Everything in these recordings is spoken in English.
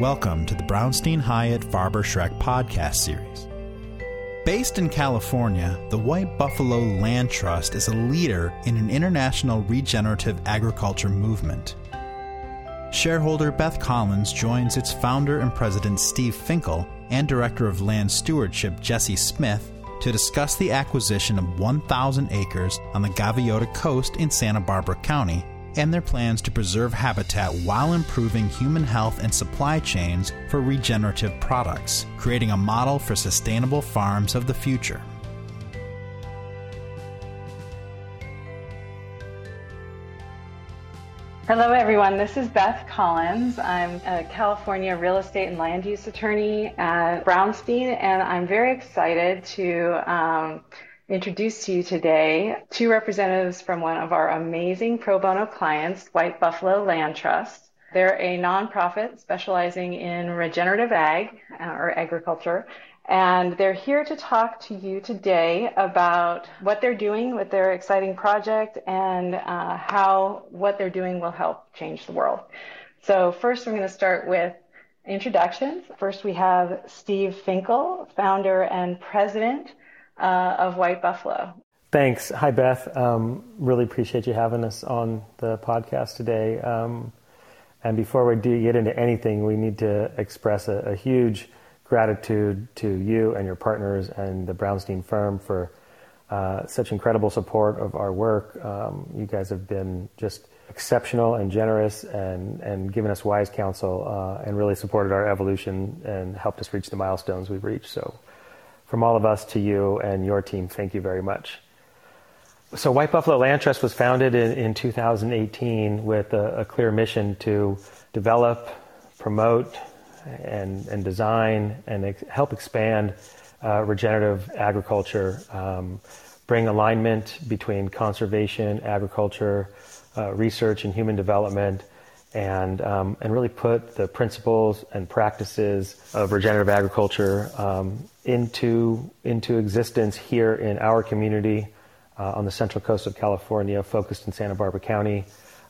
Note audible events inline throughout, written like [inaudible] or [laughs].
Welcome to the Brownstein Hyatt Farber Schreck podcast series. Based in California, the White Buffalo Land Trust is a leader in an international regenerative agriculture movement. Shareholder Beth Collins joins its founder and president Steve Finkel and director of land stewardship Jesse Smith to discuss the acquisition of 1,000 acres on the Gaviota Coast in Santa Barbara County and their plans to preserve habitat while improving human health and supply chains for regenerative products, creating a model for sustainable farms of the future. Hello, everyone. This is Beth Collins. I'm a California real estate and land use attorney at Brownstein, and I'm very excited to um, introduce to you today two representatives from one of our amazing pro bono clients, White Buffalo Land Trust. They're a nonprofit specializing in regenerative ag uh, or agriculture. And they're here to talk to you today about what they're doing with their exciting project and uh, how what they're doing will help change the world. So first, I'm going to start with introductions. First, we have Steve Finkel, founder and president uh, of White Buffalo. Thanks. Hi, Beth. Um, really appreciate you having us on the podcast today. Um, and before we do get into anything, we need to express a, a, huge gratitude to you and your partners and the Brownstein firm for uh, such incredible support of our work. Um, you guys have been just exceptional and generous and, and given us wise counsel uh, and really supported our evolution and helped us reach the milestones we've reached. So from all of us to you and your team, thank you very much. So, White Buffalo Land Trust was founded in, in 2018 with a, a, clear mission to develop, promote, and, and design and ex- help expand uh, regenerative agriculture, um, bring alignment between conservation, agriculture, uh, research, and human development, and um, and really put the principles and practices of regenerative agriculture um, into into existence here in our community uh, on the central coast of California, focused in Santa Barbara County,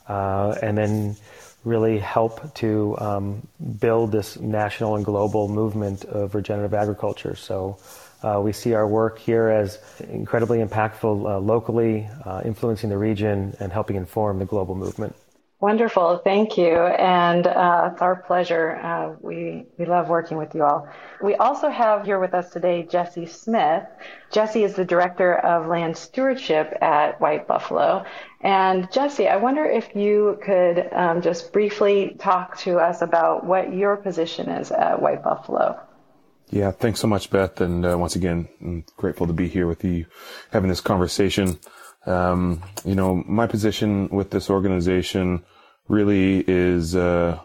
uh, and then really help to um, build this national and global movement of regenerative agriculture. So. Uh, we see our work here as incredibly impactful uh, locally, uh, influencing the region, and helping inform the global movement. Wonderful, thank you, and uh, it's our pleasure. Uh, we we love working with you all. We also have here with us today Jesse Smith. Jesse is the director of land stewardship at White Buffalo, and Jesse, I wonder if you could um, just briefly talk to us about what your position is at White Buffalo. Yeah, thanks so much, Beth, and uh, once again, I'm grateful to be here with you, having this conversation. Um, you know, my position with this organization really is uh,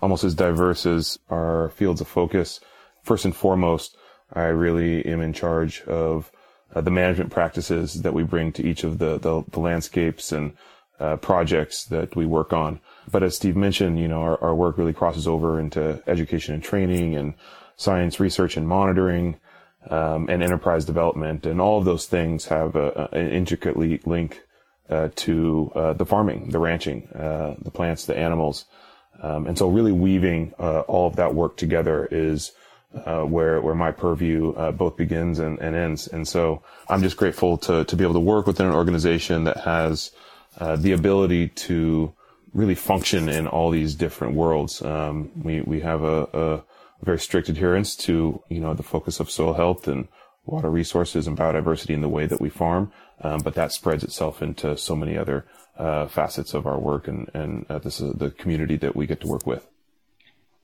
almost as diverse as our fields of focus. First and foremost, I really am in charge of uh, the management practices that we bring to each of the, the, the landscapes and uh, projects that we work on. But as Steve mentioned, you know, our, our work really crosses over into education and training and science research and monitoring, um, and enterprise development. And all of those things have an intricately link uh, to uh, the farming, the ranching, uh, the plants, the animals. Um, and so really weaving uh, all of that work together is uh, where where my purview uh, both begins and, and ends. And so I'm just grateful to to be able to work within an organization that has the ability to really function in all these different worlds. Um, we we have a, a very strict adherence to you know the focus of soil health and water resources and biodiversity in the way that we farm. Um, but that spreads itself into so many other uh, facets of our work, and, and uh, this is the community that we get to work with.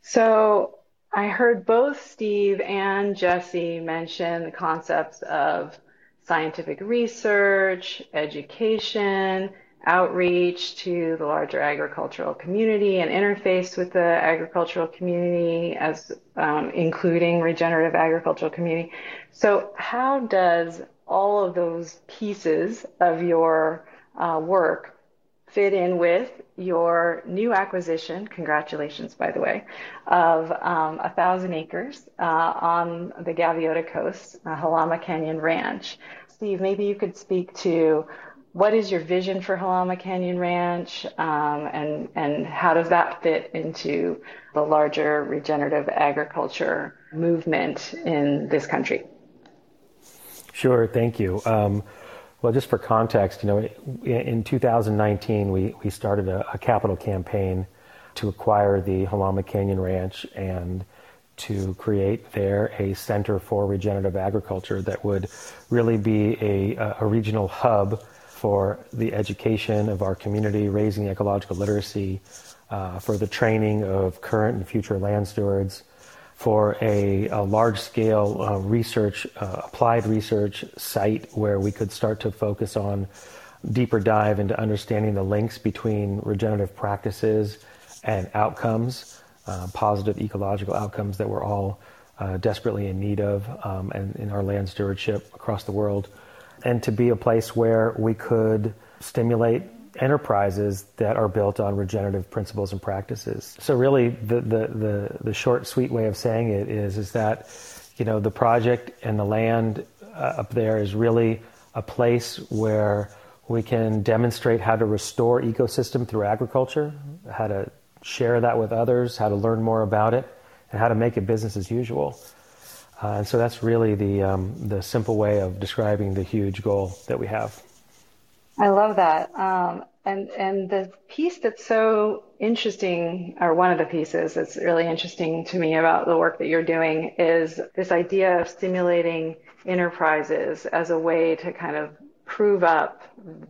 So I heard both Steve and Jesse mention the concepts of scientific research, education, outreach to the larger agricultural community and interface with the agricultural community as um, including regenerative agricultural community. So how does all of those pieces of your uh, work fit in with your new acquisition, congratulations, by the way, of um, a thousand acres uh, on the Gaviota Coast, uh, Jalama Canyon Ranch. Steve, maybe you could speak to what is your vision for Jalama Canyon Ranch, um, and and how does that fit into the larger regenerative agriculture movement in this country? Sure, thank you. Um, well, just for context, you know, in 2019 we we started a, a capital campaign to acquire the Jalama Canyon Ranch and to create there a center for regenerative agriculture that would really be a, a regional hub for the education of our community, raising ecological literacy, uh, for the training of current and future land stewards, for a, a large scale uh, research, uh, applied research site where we could start to focus on deeper dive into understanding the links between regenerative practices and outcomes, uh, positive ecological outcomes that we're all uh, desperately in need of um, and in our land stewardship across the world and to be a place where we could stimulate enterprises that are built on regenerative principles and practices. So really the, the, the, the short, sweet way of saying it is, is that, you know, the project and the land uh, up there is really a place where we can demonstrate how to restore ecosystem through agriculture, how to share that with others, how to learn more about it, and how to make it business as usual. Uh, and so that's really the um, the simple way of describing the huge goal that we have. I love that. Um, and and the piece that's so interesting, or one of the pieces that's really interesting to me about the work that you're doing, is this idea of stimulating enterprises as a way to kind of prove up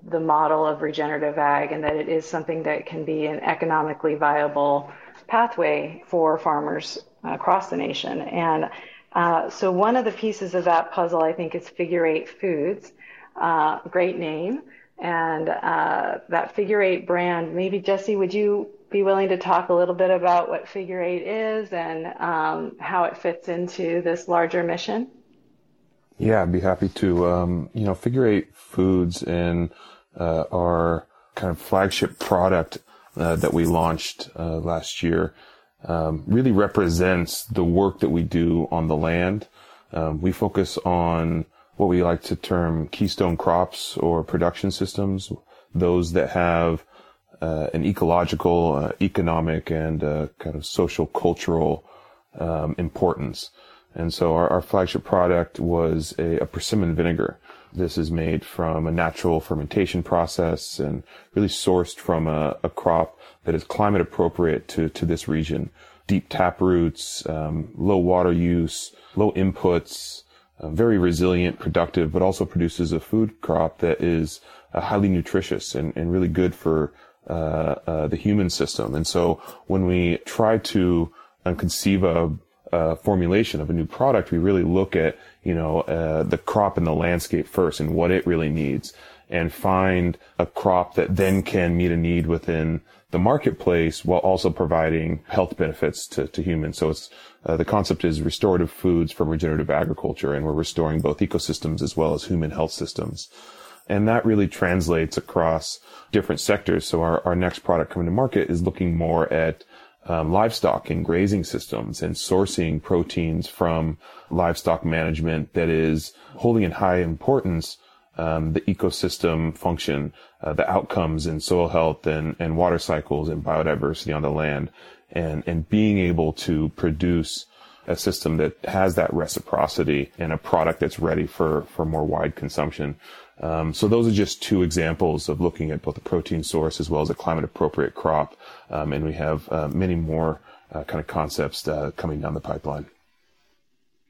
the model of regenerative ag, and that it is something that can be an economically viable pathway for farmers across the nation. And uh, so one of the pieces of that puzzle, I think, is Figure Eight Foods. Uh, great name. And uh, that Figure Eight brand, maybe Jesse, would you be willing to talk a little bit about what Figure Eight is and um, how it fits into this larger mission? Yeah, I'd be happy to. Um, you know, Figure Eight Foods and uh, our kind of flagship product uh, that we launched uh, last year um, really represents the work that we do on the land. Um, we focus on what we like to term keystone crops or production systems, those that have uh, an ecological, uh, economic, and uh, kind of social cultural um, importance. And so our, our flagship product was a, a, persimmon vinegar. This is made from a natural fermentation process and really sourced from a, a crop that is climate appropriate to, to this region. Deep tap roots, um, low water use, low inputs, uh, very resilient, productive, but also produces a food crop that is uh, highly nutritious and, and really good for uh, uh the human system. And so when we try to uh, conceive a, a, formulation of a new product, we really look at, you know, uh, the crop and the landscape first and what it really needs and find a crop that then can meet a need within the marketplace while also providing health benefits to, to humans. So it's, uh, the concept is restorative foods from regenerative agriculture and we're restoring both ecosystems as well as human health systems. And that really translates across different sectors. So our, our next product coming to market is looking more at um, livestock and grazing systems and sourcing proteins from livestock management that is holding in high importance um, the ecosystem function, uh, the outcomes in soil health and, and water cycles and biodiversity on the land, and, and being able to produce a system that has that reciprocity and a product that's ready for, for more wide consumption. Um, so those are just two examples of looking at both a protein source as well as a climate appropriate crop. Um, and we have uh, many more uh, kind of concepts uh, coming down the pipeline.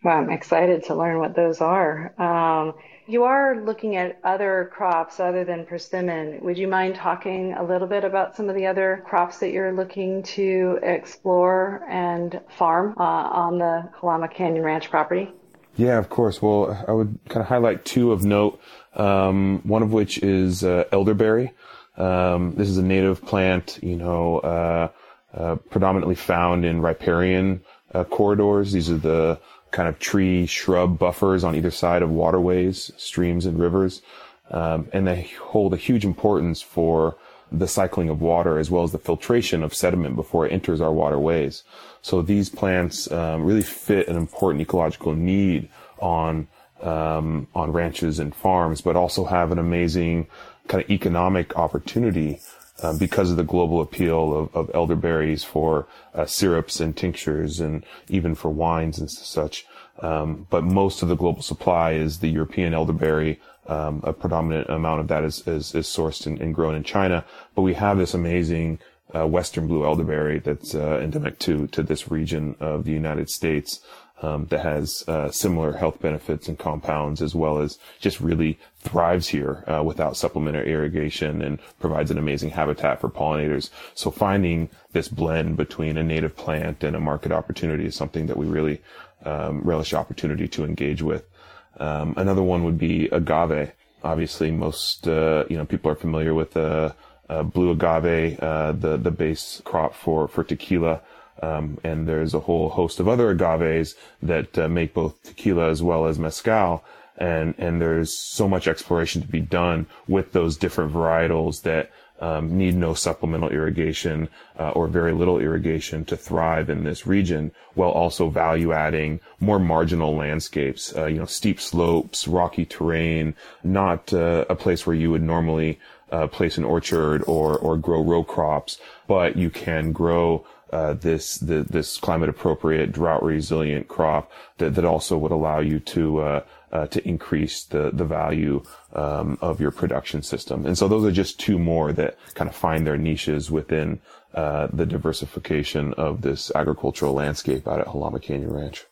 Well, I'm excited to learn what those are. Um, you are looking at other crops other than persimmon. Would you mind talking a little bit about some of the other crops that you're looking to explore and farm uh, on the Jalama Canyon Ranch property? Yeah, of course. Well, I would kind of highlight two of note. Um, one of which is uh, elderberry. Um, this is a native plant, you know, uh, uh predominantly found in riparian uh, corridors. These are the kind of tree shrub buffers on either side of waterways, streams, and rivers. Um, and they hold a huge importance for the cycling of water as well as the filtration of sediment before it enters our waterways. So these plants um, really fit an important ecological need on um, on ranches and farms, but also have an amazing kind of economic opportunity um, because of the global appeal of, of elderberries for uh, syrups and tinctures and even for wines and such. Um, but most of the global supply is the European elderberry. Um, a predominant amount of that is, is, is sourced and, and, grown in China. But we have this amazing uh, Western blue elderberry that's uh, endemic to to this region of the United States um, that has uh, similar health benefits and compounds, as well as just really thrives here uh, without supplementary irrigation and provides an amazing habitat for pollinators. So finding this blend between a native plant and a market opportunity is something that we really um, relish opportunity to engage with. Um, another one would be agave. Obviously, most uh, you know people are familiar with uh, uh, blue agave, uh, the the base crop for for tequila. Um, and there's a whole host of other agaves that uh, make both tequila as well as mezcal. And, and there's so much exploration to be done with those different varietals that um, need no supplemental irrigation uh, or very little irrigation to thrive in this region, while also value adding more marginal landscapes, uh, you know, steep slopes, rocky terrain, not uh, a place where you would normally uh, place an orchard or or grow row crops, but you can grow uh, this the, this climate appropriate, drought resilient crop that, that also would allow you to uh, uh, to increase the the value um, of your production system. And so those are just two more that kind of find their niches within uh, the diversification of this agricultural landscape out at Jalama Canyon Ranch.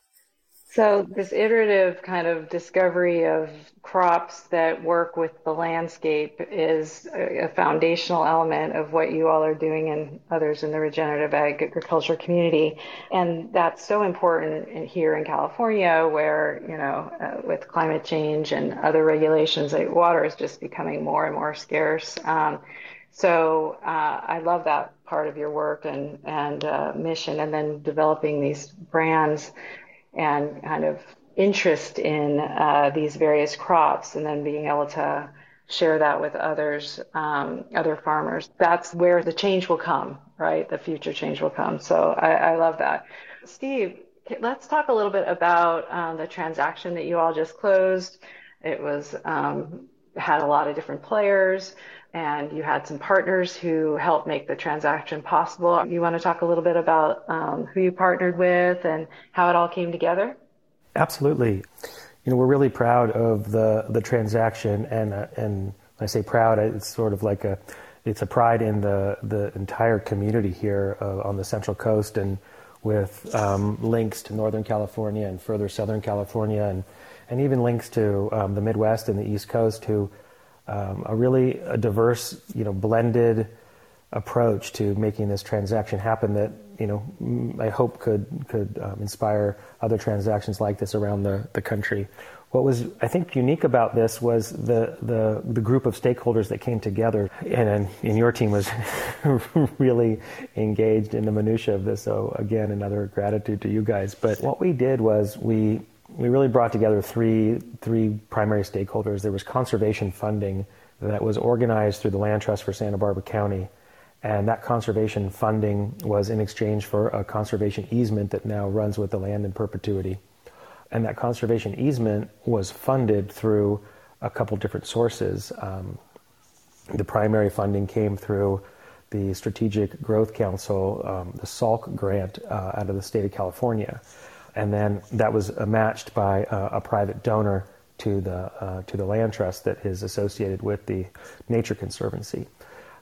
So this iterative kind of discovery of crops that work with the landscape is a, foundational element of what you all are doing and others in the regenerative agriculture community. And that's so important here in California where, you know, uh, with climate change and other regulations, like water is just becoming more and more scarce. Um, so uh, I love that part of your work and, and uh, mission and then developing these brands and kind of interest in uh, these various crops and then being able to share that with others, um, other farmers. That's where the change will come, right? The future change will come. So I, I love that. Steve, let's talk a little bit about um, the transaction that you all just closed. It was um, had a lot of different players and you had some partners who helped make the transaction possible. You want to talk a little bit about um, who you partnered with and how it all came together? Absolutely. You know, we're really proud of the the transaction, and uh, and I say proud, it's sort of like a it's a pride in the the entire community here uh, on the Central Coast, and with um, links to Northern California and further Southern California, and and even links to um, the Midwest and the East Coast, who um, a really a diverse, you know, blended approach to making this transaction happen that you know I hope could could um, inspire other transactions like this around the, the country. What was I think unique about this was the the, the group of stakeholders that came together, and, and your team was [laughs] really engaged in the minutia of this. So again, another gratitude to you guys. But what we did was we we really brought together three three primary stakeholders. There was conservation funding that was organized through the Land Trust for Santa Barbara County, and that conservation funding was in exchange for a conservation easement that now runs with the land in perpetuity. And that conservation easement was funded through a couple different sources. Um, the primary funding came through the Strategic Growth Council, um, the SALC grant uh, out of the state of California and then that was matched by a, a private donor to the uh, to the land trust that is associated with the Nature Conservancy.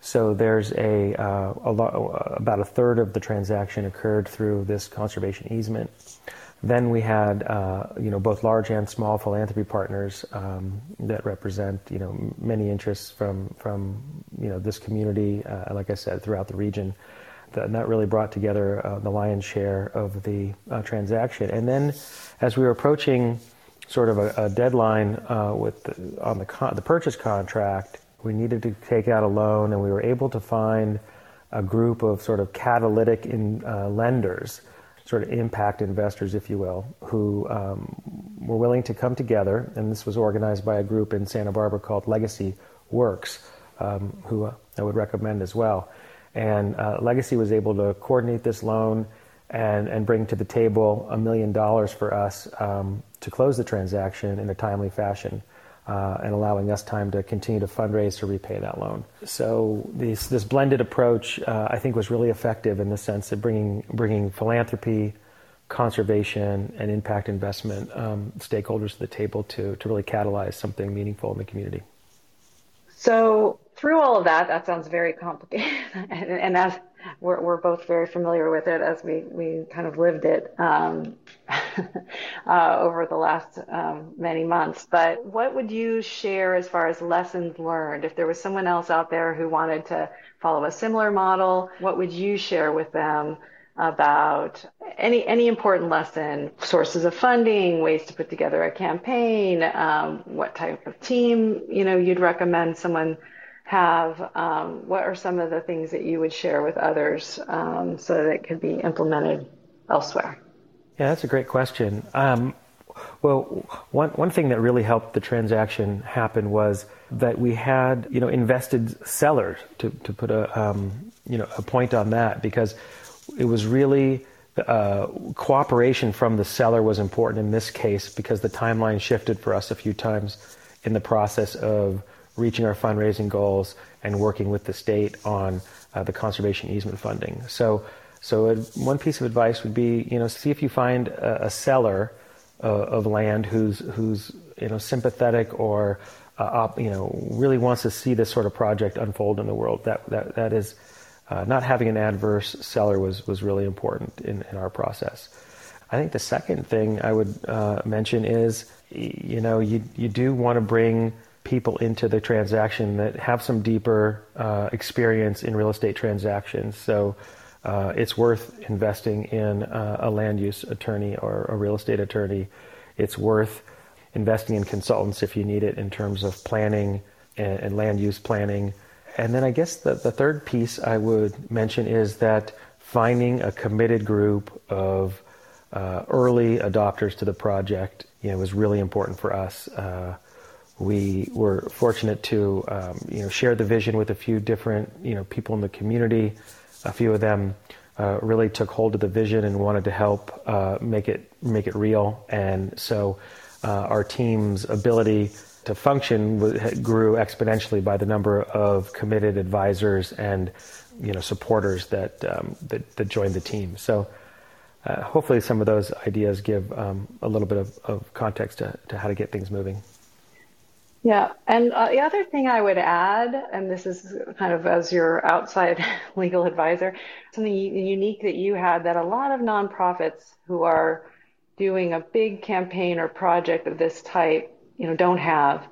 So there's a, uh, a about a third of the transaction occurred through this conservation easement. Then we had uh, you know both large and small philanthropy partners um, that represent you know many interests from from you know this community, uh, like I said, throughout the region and that really brought together uh, the lion's share of the uh, transaction. And then, as we were approaching sort of a, a deadline uh, with the, on the con- the purchase contract, we needed to take out a loan, and we were able to find a group of sort of catalytic in, uh, lenders, sort of impact investors, if you will, who um, were willing to come together. And this was organized by a group in Santa Barbara called Legacy Works, um, who I would recommend as well. And uh, Legacy was able to coordinate this loan and, and bring to the table a million dollars for us um, to close the transaction in a timely fashion. uh, and allowing us time to continue to fundraise to repay that loan. So this this blended approach, uh, I think, was really effective in the sense of bringing bringing philanthropy, conservation, and impact investment um, stakeholders to the table to to really catalyze something meaningful in the community. So through all of that, that sounds very complicated, [laughs] and, and as we're, we're both very familiar with it as we, we kind of lived it um, [laughs] uh, over the last um, many months. But what would you share as far as lessons learned? If there was someone else out there who wanted to follow a similar model, what would you share with them about any any important lesson, sources of funding, ways to put together a campaign, um, what type of team you know you'd recommend someone have, um, what are some of the things that you would share with others um, so that it could be implemented elsewhere? Yeah, that's a great question. Um, well, one one thing that really helped the transaction happen was that we had you know invested sellers to to put a um, you know a point on that because it was really uh, cooperation from the seller was important in this case because the timeline shifted for us a few times in the process of reaching our fundraising goals and working with the state on uh, the conservation easement funding. So, so one piece of advice would be, you know, see if you find a, a seller uh, of land who's who's you know sympathetic or uh, op, you know really wants to see this sort of project unfold in the world. That that that is uh, not having an adverse seller was was really important in, in our process. I think the second thing I would uh, mention is, you know, you you do want to bring people into the transaction that have some deeper uh, experience in real estate transactions. So uh, it's worth investing in uh, a land use attorney or a real estate attorney. It's worth investing in consultants if you need it in terms of planning and, and land use planning. And then I guess the, the third piece I would mention is that finding a committed group of uh, early adopters to the project you know, was really important for us. We were fortunate to um, you know share the vision with a few different you know people in the community. A few of them uh, really took hold of the vision and wanted to help uh, make it make it real. And so uh, our team's ability to function grew exponentially by the number of committed advisors and you know supporters that um, that, that, joined the team. So. Uh, hopefully, some of those ideas give um, a little bit of, of context to, to how to get things moving. Yeah, and uh, the other thing I would add, and this is kind of as your outside [laughs] legal advisor, something unique that you had that a lot of nonprofits who are doing a big campaign or project of this type, you know, don't have,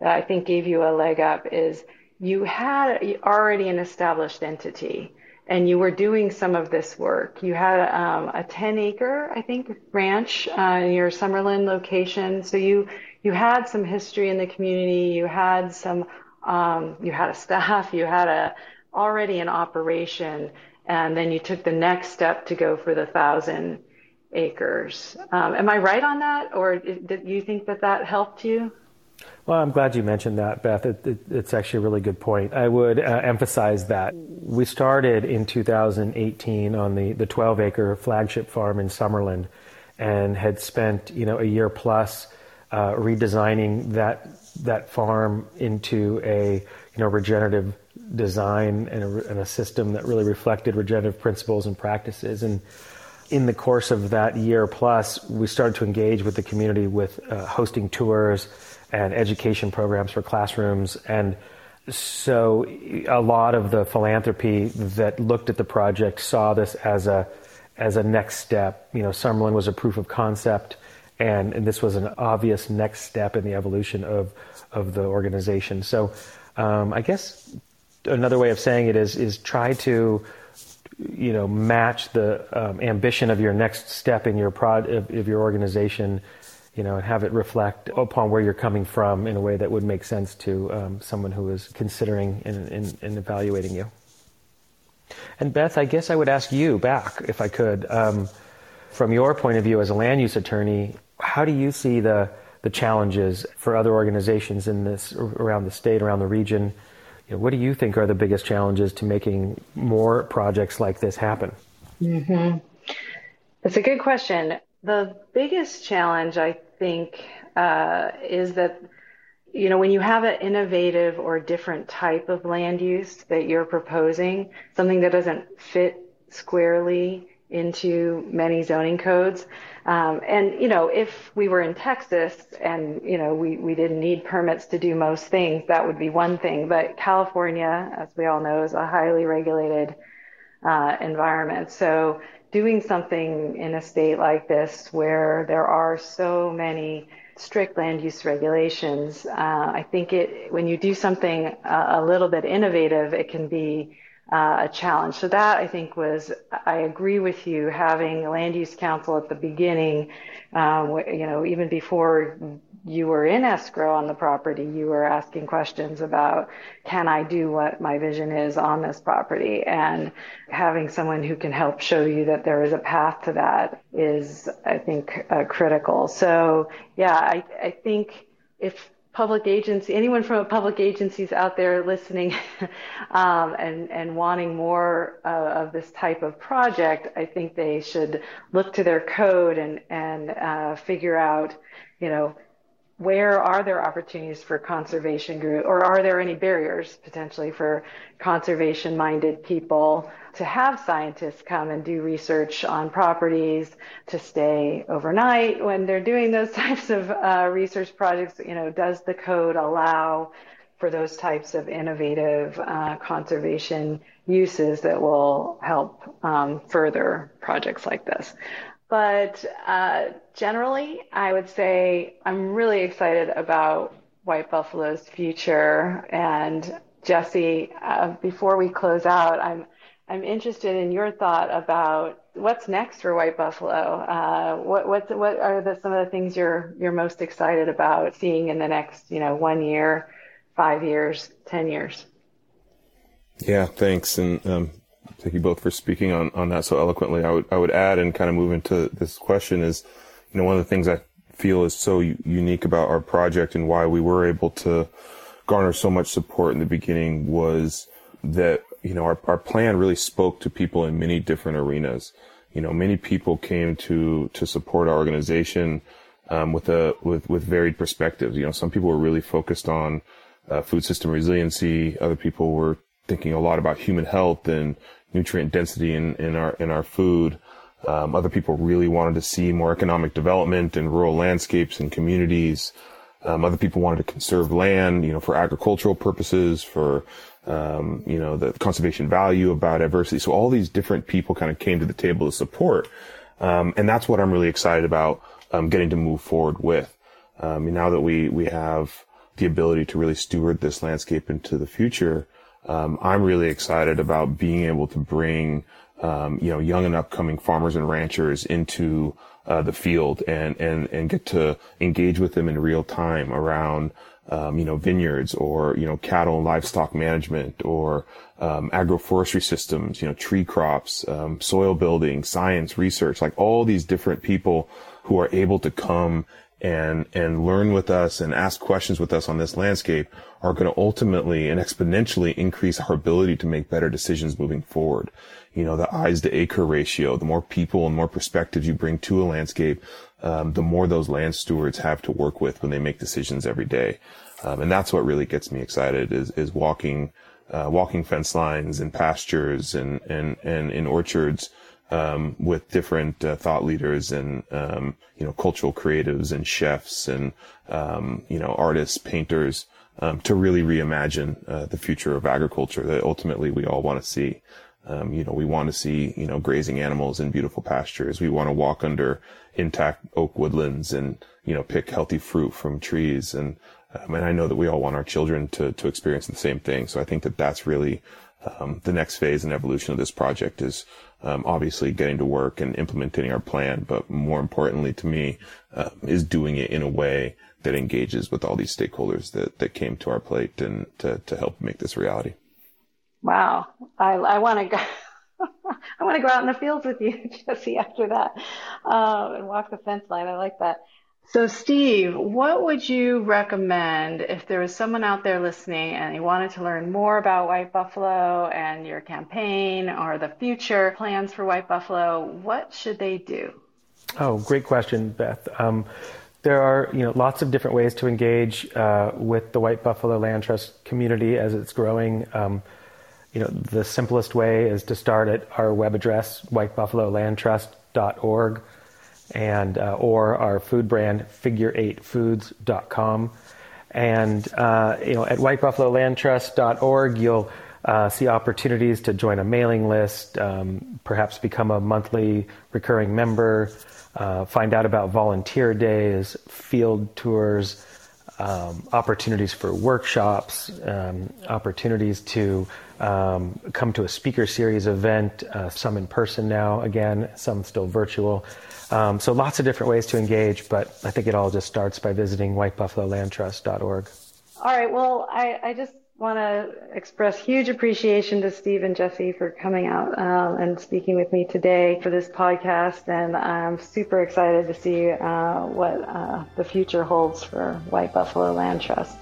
that I think gave you a leg up is you had already an established entity and you were doing some of this work. You had um, a 10 acre, I think, ranch uh, in your Summerland location. So you you had some history in the community, you had some, um, you had a staff, you had a already an operation, and then you took the next step to go for the thousand acres. Um, am I right on that, or did you think that that helped you? Well, I'm glad you mentioned that, Beth. It, it, it's actually a really good point. I would uh, emphasize that we started in 2018 on the, the 12 acre flagship farm in Summerland and had spent, you know, a year plus uh, redesigning that that farm into a you know regenerative design and a, and a, system that really reflected regenerative principles and practices. And in the course of that year plus, we started to engage with the community with uh, hosting tours and education programs for classrooms. And so a lot of the philanthropy that looked at the project saw this as a as a next step. You know, Summerland was a proof of concept and, and this was an obvious next step in the evolution of of the organization. So, um, I guess another way of saying it is is try to you know match the um, ambition of your next step in your prod of, of, your organization you know and have it reflect upon where you're coming from in a way that would make sense to um, someone who is considering and, and, and, evaluating you and beth i guess i would ask you back if i could um, from your point of view as a land use attorney how do you see the the challenges for other organizations in this around the state, around the region? You know, what do you think are the biggest challenges to making more projects like this happen? Mm-hmm. That's a good question. The biggest challenge, I think, uh, is that you know, when you have an innovative or different type of land use that you're proposing, something that doesn't fit squarely into many zoning codes. Um, and, you know, if we were in Texas and, you know, we, we didn't need permits to do most things, that would be one thing. But California, as we all know, is a highly regulated uh, environment. So doing something in a state like this where there are so many strict land use regulations, uh, I think it, when you do something a, a little bit innovative, it can be uh, a challenge. So that I think was, I agree with you, having a land use counsel at the beginning, um, you know, even before you were in escrow on the property, you were asking questions about, can I do what my vision is on this property? And having someone who can help show you that there is a path to that is, I think, uh, critical. So yeah, I, I think if public agency, anyone from a public agencies out there listening [laughs] um, and, and wanting more uh, of this type of project, I think they should look to their code and, and uh, figure out, you know, where are there opportunities for conservation group or are there any barriers potentially for conservation minded people to have scientists come and do research on properties to stay overnight when they're doing those [laughs] types of uh, research projects? You know does the code allow for those types of innovative uh, conservation uses that will help um, further projects like this but uh, generally, I would say I'm really excited about White Buffalo's future. And Jesse, uh, before we close out, I'm I'm interested in your thought about what's next for White Buffalo. Uh, what what what are the, some of the things you're you're most excited about seeing in the next you know one year, five years, ten years? Yeah, thanks. And um, thank you both for speaking on, on that so eloquently. I would, I would add and kind of move into this question is, you know, one of the things I feel is so unique about our project and why we were able to garner so much support in the beginning was that, you know, our, our plan really spoke to people in many different arenas. You know, many people came to, to support our organization, um, with a, with, with varied perspectives. You know, some people were really focused on, uh, food system resiliency. Other people were thinking a lot about human health and nutrient density in, in our in our food. Um, other people really wanted to see more economic development in rural landscapes and communities. Um, other people wanted to conserve land, you know, for agricultural purposes, for um, you know the conservation value of biodiversity. So all these different people kind of came to the table to support, um, and that's what I'm really excited about um, getting to move forward with. Um, now that we we have the ability to really steward this landscape into the future, um, I'm really excited about being able to bring, um, you know, young and upcoming farmers and ranchers into uh, the field and and and get to engage with them in real time around, um, you know, vineyards or you know, cattle and livestock management or um, agroforestry systems, you know, tree crops, um, soil building, science, research, like all these different people who are able to come and and learn with us and ask questions with us on this landscape are going to ultimately and exponentially increase our ability to make better decisions moving forward. You know, the eyes to acre ratio, the more people and more perspectives you bring to a landscape, um, the more those land stewards have to work with when they make decisions every day. Um, and that's what really gets me excited is, is walking, uh, walking fence lines and pastures and, and, and in orchards, um, with different uh, thought leaders and um, you know cultural creatives and chefs and um, you know artists, painters um, to really reimagine uh, the future of agriculture that ultimately we all want to see. Um, you know, we want to see you know grazing animals in beautiful pastures. We want to walk under intact oak woodlands and you know pick healthy fruit from trees and um, and I know that we all want our children to to experience the same thing. So I think that that's really um, the next phase and evolution of this project is um, obviously getting to work and implementing our plan, but more importantly to me, uh, is doing it in a way that engages with all these stakeholders that, that came to our plate and to, to help make this reality. Wow. I, I want to go. [laughs] I want to go out in the fields with you, [laughs] Jesse, after that, um, and walk the fence line. I like that. So, Steve, what would you recommend if there was someone out there listening and they wanted to learn more about White Buffalo and your campaign or the future plans for White Buffalo? What should they do? Oh, great question, Beth. Um, there are you know lots of different ways to engage uh, with the White Buffalo Land Trust community as it's growing. Um, you know, the simplest way is to start at our web address, whitebuffalolandtrust.org, and uh, or our food brand, figure8foods.com. And uh, you know, at whitebuffalolandtrust.org, you'll uh, see opportunities to join a mailing list, um, perhaps become a monthly recurring member, uh, find out about volunteer days, field tours, um, opportunities for workshops, um, opportunities to um, come to a speaker series event, uh, some in person now, again, some still virtual. Um, so lots of different ways to engage, but I think it all just starts by visiting whitebuffalolandtrust.org. All right. Well, I, I just want to express huge appreciation to Steve and Jesse for coming out um, and speaking with me today for this podcast. And I'm super excited to see uh, what uh, the future holds for White Buffalo Land Trust.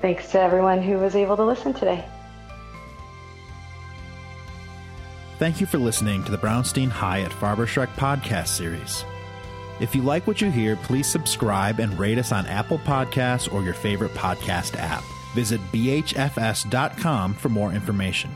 Thanks to everyone who was able to listen today. Thank you for listening to the Brownstein Hyatt Farber Schreck podcast series. If you like what you hear, please subscribe and rate us on Apple Podcasts or your favorite podcast app. Visit bhfs.com for more information.